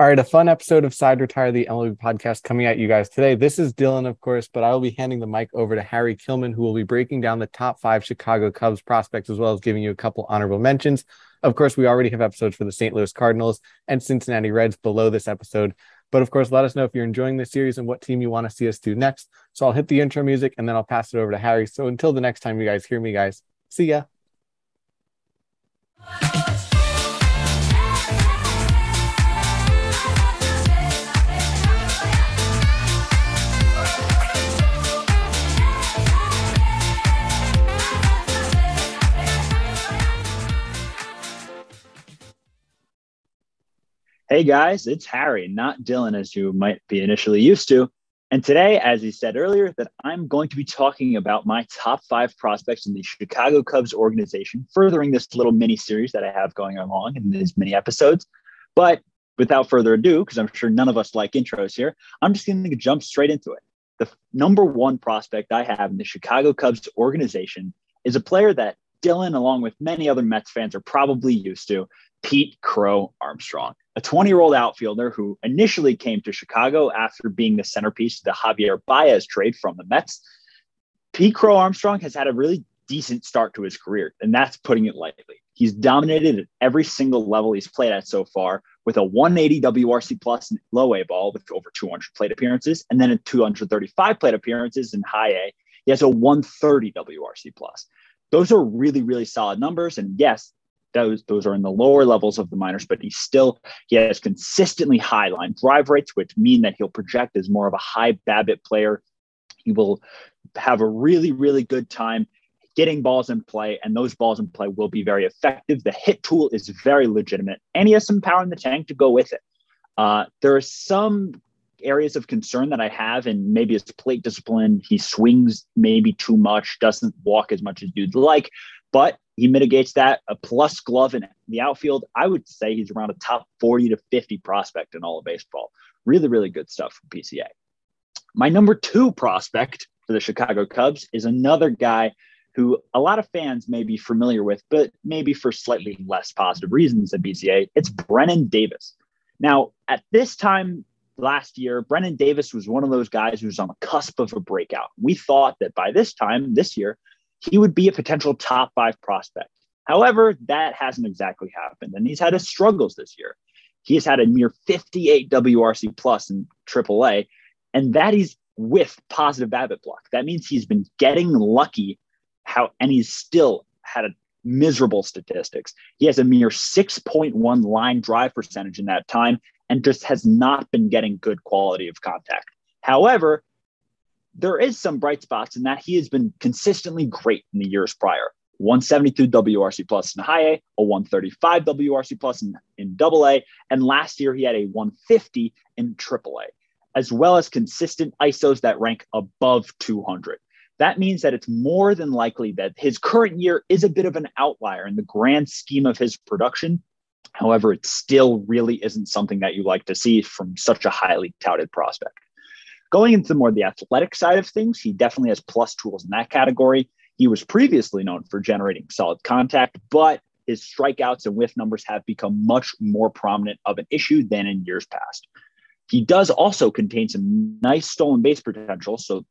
All right, a fun episode of Side Retired the MLB podcast coming at you guys today. This is Dylan, of course, but I will be handing the mic over to Harry Kilman, who will be breaking down the top five Chicago Cubs prospects as well as giving you a couple honorable mentions. Of course, we already have episodes for the St. Louis Cardinals and Cincinnati Reds below this episode. But of course, let us know if you're enjoying this series and what team you want to see us do next. So I'll hit the intro music and then I'll pass it over to Harry. So until the next time you guys hear me, guys, see ya. Hey guys, it's Harry, not Dylan, as you might be initially used to. And today, as he said earlier, that I'm going to be talking about my top five prospects in the Chicago Cubs organization, furthering this little mini series that I have going along in these mini episodes. But without further ado, because I'm sure none of us like intros here, I'm just going to jump straight into it. The number one prospect I have in the Chicago Cubs organization is a player that Dylan, along with many other Mets fans, are probably used to Pete Crow Armstrong a 20 year old outfielder who initially came to Chicago after being the centerpiece of the Javier Baez trade from the Mets. Pete Crow Armstrong has had a really decent start to his career, and that's putting it lightly. He's dominated at every single level he's played at so far with a 180 WRC plus in low A ball with over 200 plate appearances, and then in 235 plate appearances in high A, he has a 130 WRC plus. Those are really, really solid numbers. And yes, those those are in the lower levels of the minors, but he still he has consistently high line drive rates, which mean that he'll project as more of a high BABIP player. He will have a really really good time getting balls in play, and those balls in play will be very effective. The hit tool is very legitimate, and he has some power in the tank to go with it. Uh, there are some areas of concern that I have, and maybe his plate discipline. He swings maybe too much, doesn't walk as much as you'd like, but he mitigates that. A plus glove in the outfield. I would say he's around a top 40 to 50 prospect in all of baseball. Really, really good stuff from PCA. My number two prospect for the Chicago Cubs is another guy who a lot of fans may be familiar with, but maybe for slightly less positive reasons than PCA. It's Brennen Davis. Now, at this time last year, Brennen Davis was one of those guys who was on the cusp of a breakout. We thought that by this time this year, he would be a potential top five prospect. However, that hasn't exactly happened, and he's had his struggles this year. He has had a mere 58 WRC plus in AAA, and that is with positive BABIP block. That means he's been getting lucky, how and he's still had a miserable statistics. He has a mere 6.1 line drive percentage in that time, and just has not been getting good quality of contact. However, there is some bright spots in that he has been consistently great in the years prior. 172 WRC plus in high A, a 135 WRC plus in, in double A, and last year he had a 150 in triple A, as well as consistent ISOs that rank above 200. That means that it's more than likely that his current year is a bit of an outlier in the grand scheme of his production. However, it still really isn't something that you like to see from such a highly touted prospect. Going into more the athletic side of things, he definitely has plus tools in that category. He was previously known for generating solid contact, but his strikeouts and whiff numbers have become much more prominent of an issue than in years past. He does also contain some nice stolen base potential. So,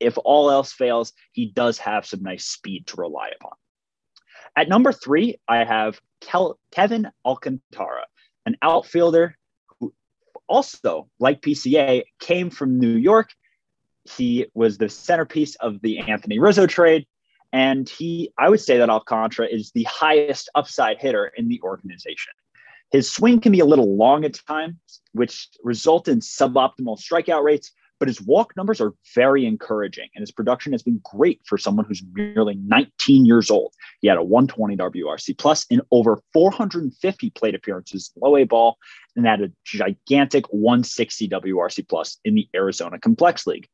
if all else fails, he does have some nice speed to rely upon. At number three, I have Kel- Kevin Alcantara, an outfielder also, like PCA, came from New York. He was the centerpiece of the Anthony Rizzo trade. And he, I would say that Alcantara is the highest upside hitter in the organization. His swing can be a little long at times, which result in suboptimal strikeout rates, but his walk numbers are very encouraging, and his production has been great for someone who's nearly 19 years old. He had a 120 WRC plus in over 450 plate appearances, in low A ball, and had a gigantic 160 WRC plus in the Arizona Complex League.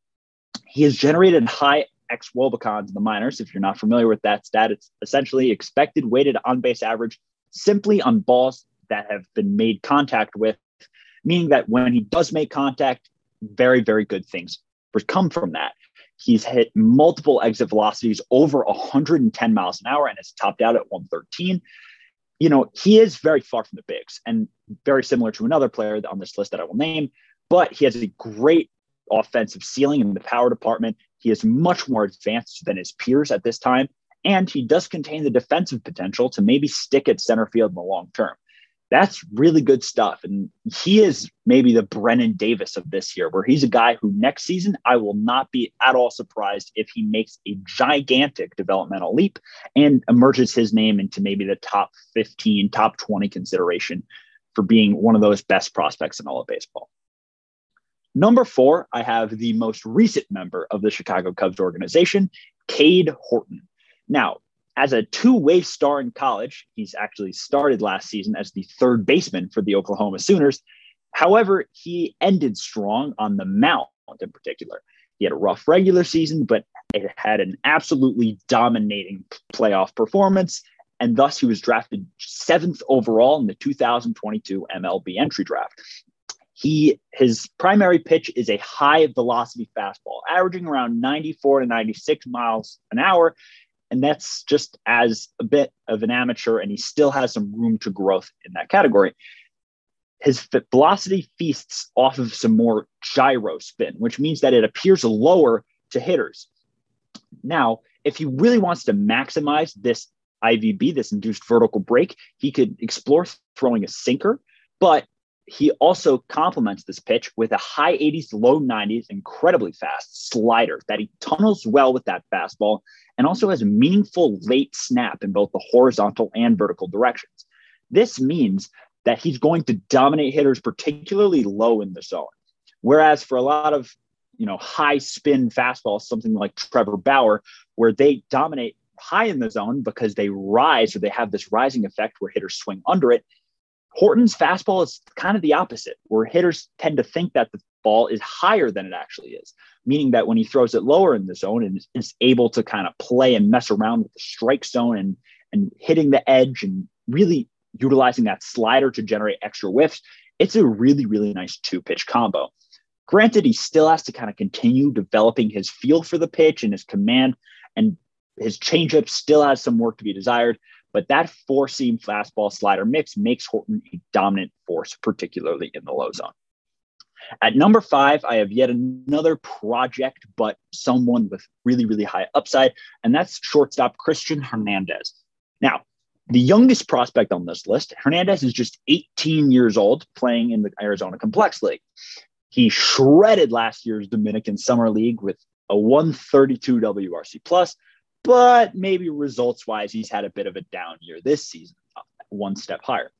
He has generated high xwOBAcons in the minors. If you're not familiar with that stat, it's essentially expected weighted on base average simply on balls that have been made contact with, meaning that when he does make contact, very, very good things come from that. He's hit multiple exit velocities over 110 miles an hour and has topped out at 113. you know, he is very far from the bigs and very similar to another player on this list that I will name, but he has a great offensive ceiling in the power department. He is much more advanced than his peers at this time, and he does contain the defensive potential to maybe stick at center field in the long term that's really good stuff. And he is maybe the Brennen Davis of this year, where he's a guy who next season I will not be at all surprised if he makes a gigantic developmental leap and emerges his name into maybe the top 15, top 20 consideration for being one of those best prospects in all of baseball. Number four, I have the most recent member of the Chicago Cubs organization, Cade Horton. Now, as a two-way star in college, he's actually started last season as the third baseman for the Oklahoma Sooners. However, he ended strong on the mound in particular. He had a rough regular season, but it had an absolutely dominating playoff performance, and thus he was drafted seventh overall in the 2022 MLB entry draft. He his primary pitch is a high velocity fastball, averaging around 94 to 96 miles an hour, and that's just as a bit of an amateur, and he still has some room to growth in that category. His velocity feasts off of some more gyro spin, which means that it appears lower to hitters. Now, if he really wants to maximize this IVB, this induced vertical break, he could explore throwing a sinker, but he also complements this pitch with a high 80s, low 90s, incredibly fast slider that he tunnels well with that fastball and also has meaningful late snap in both the horizontal and vertical directions. This means that he's going to dominate hitters, particularly low in the zone. Whereas for a lot of you know high spin fastballs, something like Trevor Bauer, where they dominate high in the zone because they rise or they have this rising effect where hitters swing under it. Horton's fastball is kind of the opposite, where hitters tend to think that the ball is higher than it actually is, meaning that when he throws it lower in the zone and is able to kind of play and mess around with the strike zone and, and hitting the edge and really utilizing that slider to generate extra whiffs, it's a really, really nice two pitch combo. Granted, he still has to kind of continue developing his feel for the pitch and his command, and his changeup still has some work to be desired. But that four seam fastball slider mix makes Horton a dominant force, particularly in the low zone. At number five, I have yet another project, but someone with really, really high upside, and that's shortstop Cristian Hernandez. Now, the youngest prospect on this list, Hernandez is just 18 years old, playing in the Arizona Complex League. He shredded last year's Dominican Summer League with a 132 WRC plus, but maybe results wise, he's had a bit of a down year this season, one step higher.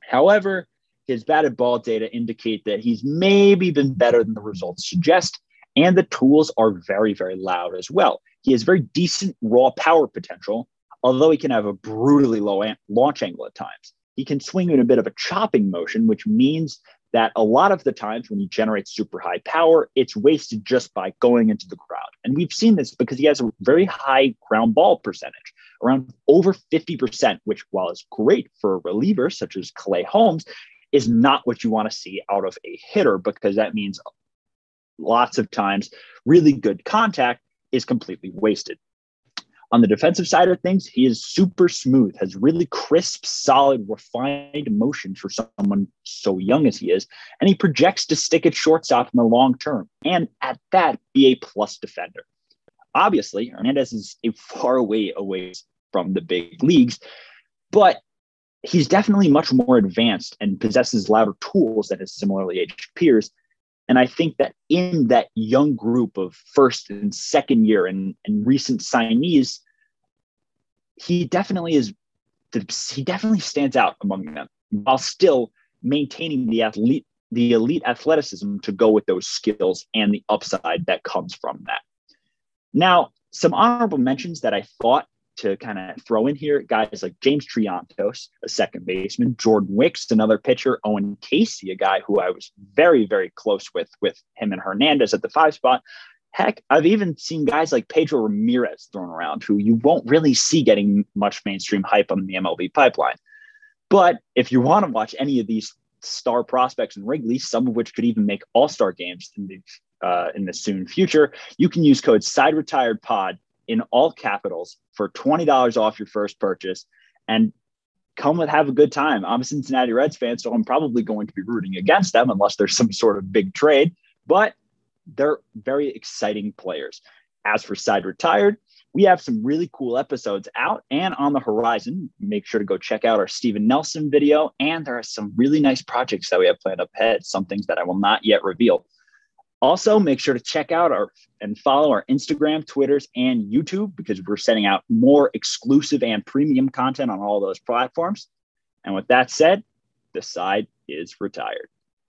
However, his batted ball data indicate that he's maybe been better than the results suggest. And the tools are very, very loud as well. He has very decent raw power potential, although he can have a brutally low launch angle at times. He can swing in a bit of a chopping motion, which means that a lot of the times when he generates super high power, it's wasted just by going into the ground. And we've seen this because he has a very high ground ball percentage, around over 50%, which, while is great for a reliever such as Clay Holmes, is not what you want to see out of a hitter because that means lots of times really good contact is completely wasted. On the defensive side of things, he is super smooth, has really crisp, solid, refined motion for someone so young as he is, and he projects to stick at shortstop in the long term, and at that, be a plus defender. Obviously, Hernandez is a far away away from the big leagues, but he's definitely much more advanced and possesses louder tools than his similarly aged peers. And I think that in that young group of first and second year and, and recent signees, he definitely is he definitely stands out among them while still maintaining the athlete the elite athleticism to go with those skills and the upside that comes from that. Now, some honorable mentions that I thought to kind of throw in here guys like James Triantos, a second baseman, Jordan Wicks, another pitcher, Owen Caissie, a guy who I was very, very close with, with him and Hernandez at the five spot. Heck, I've even seen guys like Pedro Ramirez thrown around who you won't really see getting much mainstream hype on the MLB pipeline. But if you want to watch any of these star prospects in Wrigley, some of which could even make all star games in the uh, in the soon future, you can use code Side Retired Pod in all capitals for $20 off your first purchase. And come and have a good time. I'm a Cincinnati Reds fan, so I'm probably going to be rooting against them unless there's some sort of big trade. But they're very exciting players. As for Side Retired, we have some really cool episodes out and on the horizon. Make sure to go check out our Steven Nelson video. And there are some really nice projects that we have planned up ahead, some things that I will not yet reveal. Also, make sure to check out our and follow our Instagram, Twitters, and YouTube because we're sending out more exclusive and premium content on all those platforms. And with that said, the side is retired.